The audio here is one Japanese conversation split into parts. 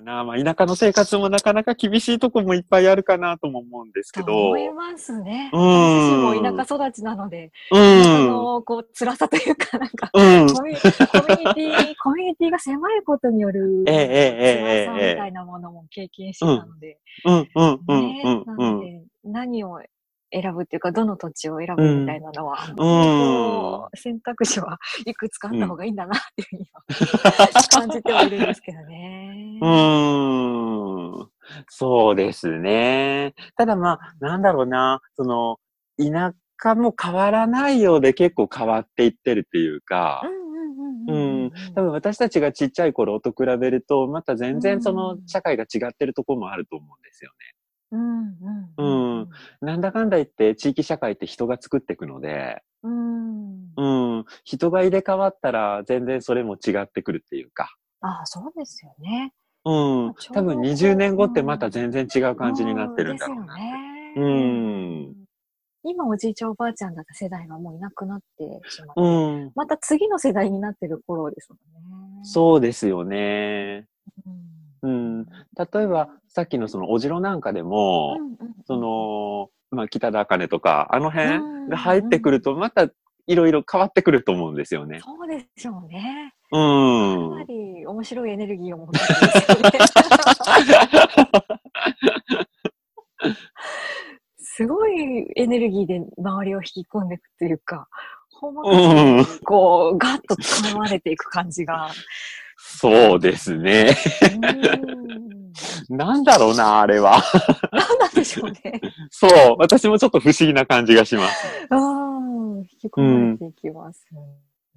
な。まあ、田舎の生活もなかなか厳しいとこもいっぱいあるかなとも思うんですけど。思いますね。うん私も田舎育ちなので、うん。のこう辛さというか、なんか、うん。コミュコミュニティ、コミュニティが狭いことによるええええええ辛さみたいなものも経験してたので、うん。うん。うん。ね、なうん。ので、何を選ぶっていうか、どの土地を選ぶみたいなのは、うん選択肢はいくつかあった方がいいんだなっていうふうには 感じてはいるんですけどね。うーん。そうですね。ただまあ、なんだろうな、その、田舎も変わらないようで結構変わっていってるっていうかう、んうん。多分私たちがちっちゃい頃と比べると、また全然そのうん社会が違ってるところもあると思うんですようんうんうんね。なんだかんだ言って地域社会って人が作っていくので、うん。うん。人が入れ替わったら全然それも違ってくるっていうか。ああ、そうですよね。うん。多分20年後ってまた全然違う感じになってるんだろうな。ですよね。うん。今おじいちゃんおばあちゃんだった世代がもういなくなってしまって、うん。また次の世代になってる頃ですもんね。そうですよね。うん。うん。例えば、さっきのそのお城なんかでも、うんうんその、まあ、北田茜とか、あのうん辺が入ってくると、またいろいろ変わってくると思うんですよね。そうでしょうね。う。かなんり面白いエネルギーを持ってるんですよね。すごいエネルギーで周りを引き込んでいくというか、ほんまうん。こう、ガッと掴まれていく感じが。そうですね。うんなんだろうな、あれは。何なんでしょうね。そう。私もちょっと不思議な感じがします。うん。引き込まれていきます。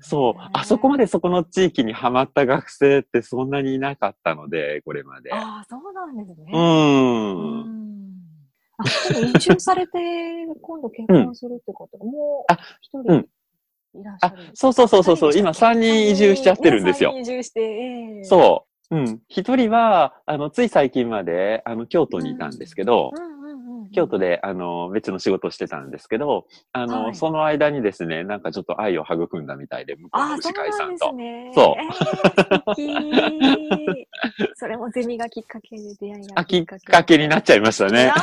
そう。あそこまでそこの地域にハマった学生ってそんなにいなかったので、これまで。ああ、そうなんですね。う。うんん。あ、でも移住されて、今度結婚するってこと、もうあ、一人うんいらっしゃあるんですか、そうそうそうそうそう。今二人でしたっけ？3人移住しちゃってるんですよ。移住して、ええそう。うん。一人は、あの、つい最近まで、あの、京都にいたんですけど。京都で、あの、別の仕事をしてたんですけど、あの、はいその間にですね、なんかちょっと愛を育んだみたいで、向こうのああ、そ牛飼いうなんですさんと。ね。そうえー、それもゼミがきっかけで出会いがあ、きっかけになっちゃいましたね。あ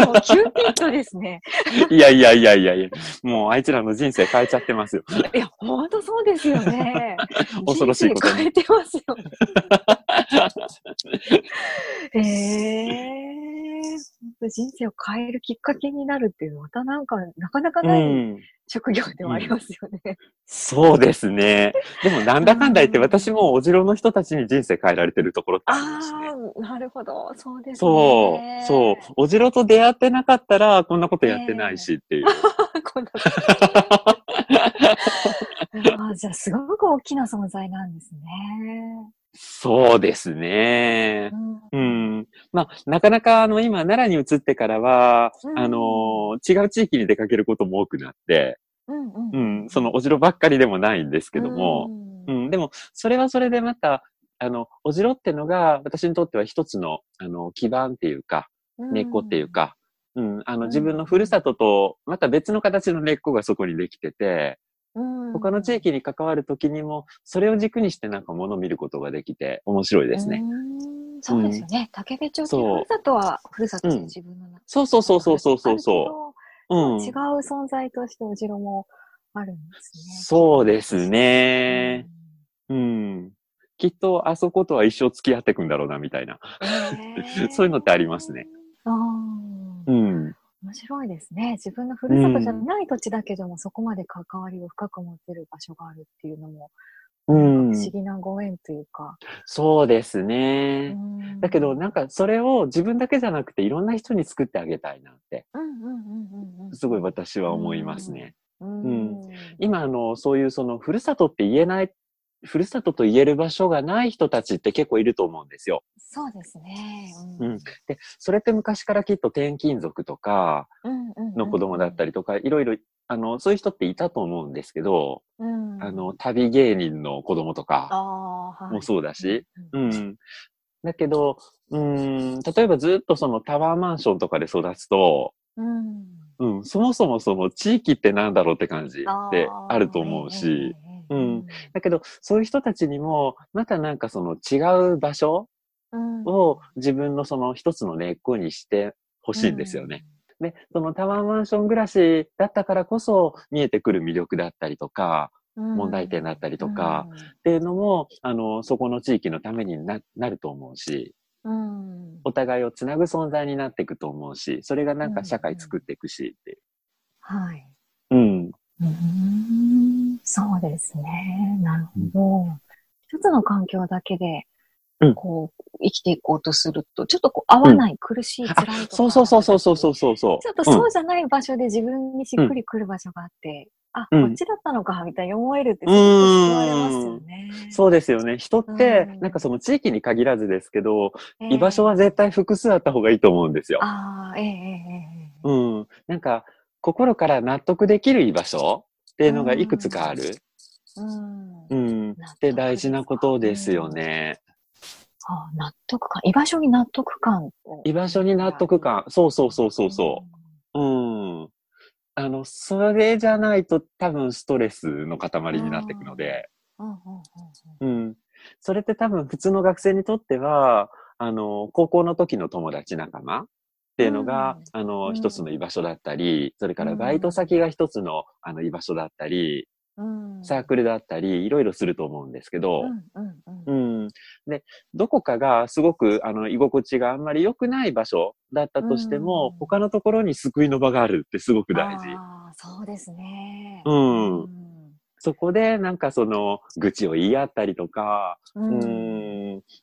あ、もうキューピッドですね。いやいやいやいやいや、もうあいつらの人生変えちゃってますよ。いや、ほんとそうですよね。恐ろしいこと変えてますよね。へえほんと人生を変えるきっかけになるっていうのは、またなんか、なかなかうないん。職業ではありますよね。そうですね。でもなんだかんだ言ってうん私もお城の人たちに人生変えられてるところってありますね。ああ、なるほど。そうですね。そう、そう。お城と出会ってなかったら、こんなことやってないしっていう。こんな あーじゃあ、すごく大きな存在なんですね。そうですね。ううん。まあ、なかなか、あの、今、奈良に移ってからは、うん。あの、違う地域に出かけることも多くなって、うんうん。うん、そのお城ばっかりでもないんですけども、ううん。ん、でも、それはそれでまた、あの、お城ってのが、私にとっては一つの、あの、基盤っていうか、根っこっていうか、うん、あの、自分のふるさとと、また別の形の根っこがそこにできてて、うん他の地域に関わるときにも、それを軸にしてなんか物を見ることができて、面白いですね。うんそうですよね。竹部町ってふるさとはふるさと自分の中そうそうそうそうそうそうそう。うん違う存在としてお城もあるんですね。そうですね。うん。きっとあそことは一生付き合っていくんだろうな、みたいな。そういうのってありますね。あーうん。面白いですね。自分のふるさとじゃない土地だけども、そこまで関わりを深く持てる場所があるっていうのも、うん不。思議なご縁というか。そうですね。うんだけど、なんかそれを自分だけじゃなくていろんな人に作ってあげたいなって。すごい私は思いますね。うん。うん今、あの、そういうその、ふるさとって言えない、ふるさとと言える場所がない人たちって結構いると思うんですよ。そうですね。うん。で、それって昔からきっと転勤族とかうんうんの子供だったりとか、いろいろ、あの、そういう人っていたと思うんですけど、うん、あの、旅芸人の子供とかもそうだし、ううん。ん。だけど、うん、例えばずっとそのタワーマンションとかで育つと、うん。うん、そもそもその地域ってなんだろうって感じってあると思うし、うんだけど、そういう人たちにも、またなんかその違う場所うんを自分のその一つの根っこにしてほしいんですよね。。で、そのタワーマンション暮らしだったからこそ見えてくる魅力だったりとか、うん問題点だったりとか、っていうのも、あの、そこの地域のためにななると思うし、うん。うんお互いをつなぐ存在になっていくと思うし、それがなんか社会作っていくしっていう。はい。うん。うんそうですね。なるほど。一つの環境だけで、こう、生きていこうとすると、ちょっとこう、合わない、苦しい、辛いとか。そうそうそうそうそうそう。ちょっとそうじゃない場所で自分にしっくりくる場所があって、あ、こっちだったのか、みたいに思えるって、そう言われますよね。そうですよね。人って、なんかその地域に限らずですけど、居場所は絶対複数あった方がいいと思うんですよ。ああ、ええええうん。なんか、心から納得できる居場所っていうのがいくつかある。うん。うん。で、大事なことですよね。あ納得感。居場所に納得感を。居場所に納得感。そうそうそうそうそう。うん。あの、それじゃないと多分ストレスの塊になっていくので、うん。それって多分普通の学生にとっては、あの、高校の時の友達仲間っていうのが、あの、うん一つの居場所だったり、それからバイト先が一つの、あの、居場所だったり、うん。サークルだったり、いろいろすると思うんですけど、うん。で、どこかがすごく、あの、居心地があんまり良くない場所だったとしても、うん他のところに救いの場があるってすごく大事。ああ、そうですね。うんうそこで、なんかその、愚痴を言い合ったりとか、ん。うーん、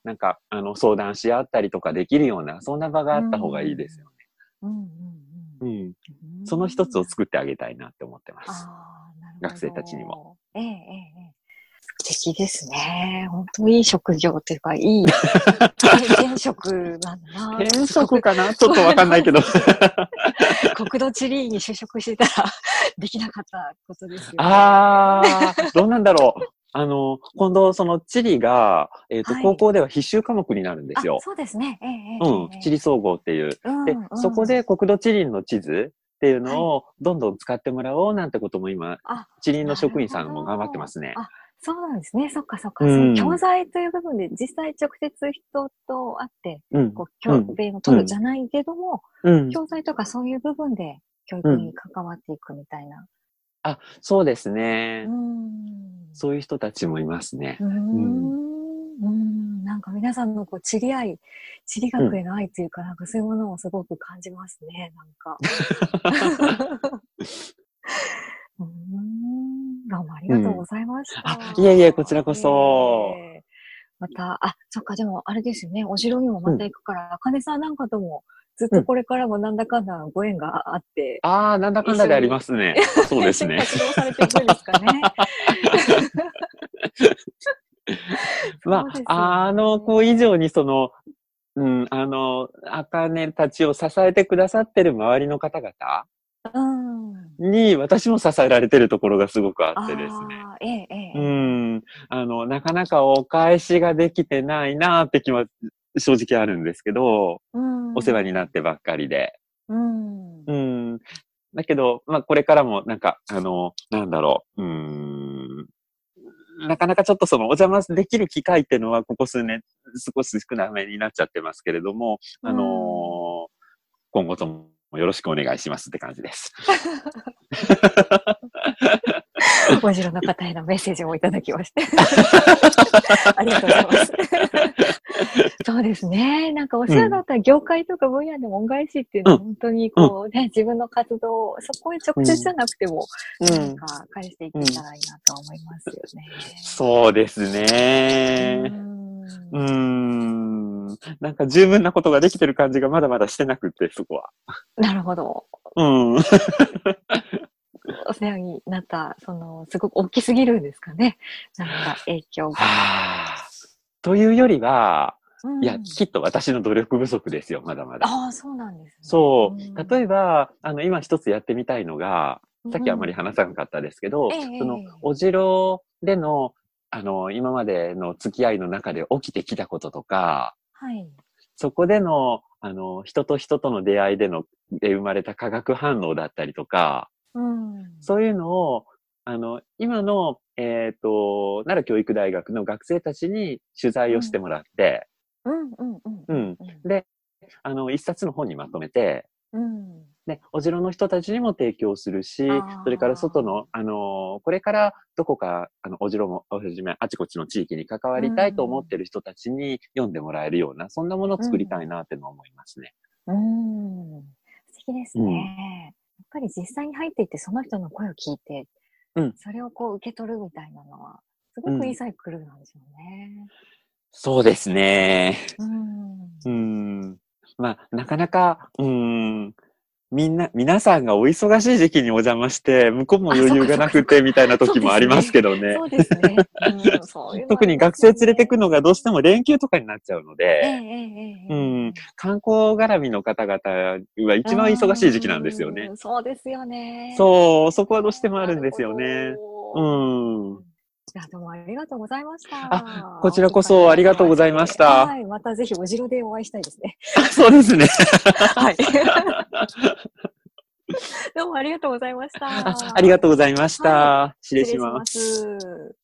なんか、あの、相談し合ったりとかできるような、そんな場があった方がいいですようんうんね。ううん。ん。その一つをっ作ってあげたいなって思ってます。学生たちにも。ええええええ。素敵ですね。本当いい職業っていうか、いい、転職なんだな。転職かな？ちょっとわかんないけど。国土地理院に就職してたらできなかったことですよ、ね。あー、どうなんだろう。あの、今度、その地理が、えっ、と、はい高校では必修科目になるんですよあ。そうですね。ええええうんええ、地理総合っていう。で、うんうんそこで国土地理院の地図っていうのをどんどん使ってもらおうなんてことも今、あ地理院の職員さんも頑張ってますね。あそうなんですね。そっかそっか。うん教材という部分で実際直接人と会って、うん。こう、教鞭を取るじゃないけども、うん。教材とかそういう部分で教育に関わっていくみたいな。あ、そうですねう。ん。そういう人たちもいますね。うーん。うん。なんか皆さんのこう、地理愛、地理学への愛というか、なんかそういうものをすごく感じますね。なんか。うーん。どうもありがとうございました。あいえいえこちらこそええまた、あ、そっか、でもあれですよね。お城にもまた行くから、あかねさんなんかとも、ずっとこれからもなんだかんだご縁があって、ああ、なんだかんだでありますね。そうですね。活動されていくんですかね。まあ、あの子以上にその、うん、あの、あかねたちを支えてくださってる周りの方々うん。に私も支えられてるところがすごくあってですね。あーええ、ええ。うん。あの、なかなかお返しができてないなって気は正直あるんですけど、うんお世話になってばっかりで。うん。うん。だけど、まあ、これからもなんか、あの、なんだろう。うん。なかなかちょっとそのお邪魔できる機会っていうのはここ数年少し少なめになっちゃってますけれども、あのー今後ともよろしくお願いしますって感じです。お城の方へのメッセージもいただきまして。ありがとうございます。そうですね。なんかお世話だったら業界とか分野でも恩返しっていうのは本当にこうね、自分の活動を、そこへ直接じゃなくても、なんか返していけたらいいなとは思いますよね。そうですね。うーん。なんか十分なことができてる感じがまだまだしてなくって、そこは。なるほど。うん。お世話になった、その、すごく大きすぎるんですかね。なんか影響が。はあ。というよりは、うんいや、きっと私の努力不足ですよ、まだまだ。ああ、そうなんですね。そう。ん例えば、あの、今一つやってみたいのが、さっきあまり話さなかったですけど、ええそのええ、お城での、あの、今までの付き合いの中で起きてきたこととか、はい。そこでの、あの、人と人との出会いでの、で生まれた化学反応だったりとか、うん。そういうのを、あの、今の、えっ、と、奈良教育大学の学生たちに取材をしてもらって、うんうんうん。うん。で、あの、一冊の本にまとめて、うん。で、お城の人たちにも提供するしそれから外の、あの、これからどこか、あの、お城も、おはじめ、あちこちの地域に関わりたいと思ってる人たちに読んでもらえるような、そんなものを作りたいなって思いますね。うん。素敵ですね。やっぱり実際に入っていってその人の声を聞いて、うんそれをこう受け取るみたいなのは、すごくいいサイクルなんですよね。そうですね。うん。うん。まあ、なかなか、うん。みんな、皆さんがお忙しい時期にお邪魔して、向こうも余裕がなくてみたいな時もありますけどねそ。うですね。特に学生連れてくのがどうしても連休とかになっちゃうので、うん、観光絡みの方々は一番忙しい時期なんですよねう。ん。そうですよね。そう、そこはどうしてもあるんですよね。うん。いや、どうもありがとうございました。あこちらこそありがとうございましたはい、またぜひお城でお会いしたいですね。そうですね。はい。どうもありがとうございました。あありがとうございました。失礼し失礼しま。す。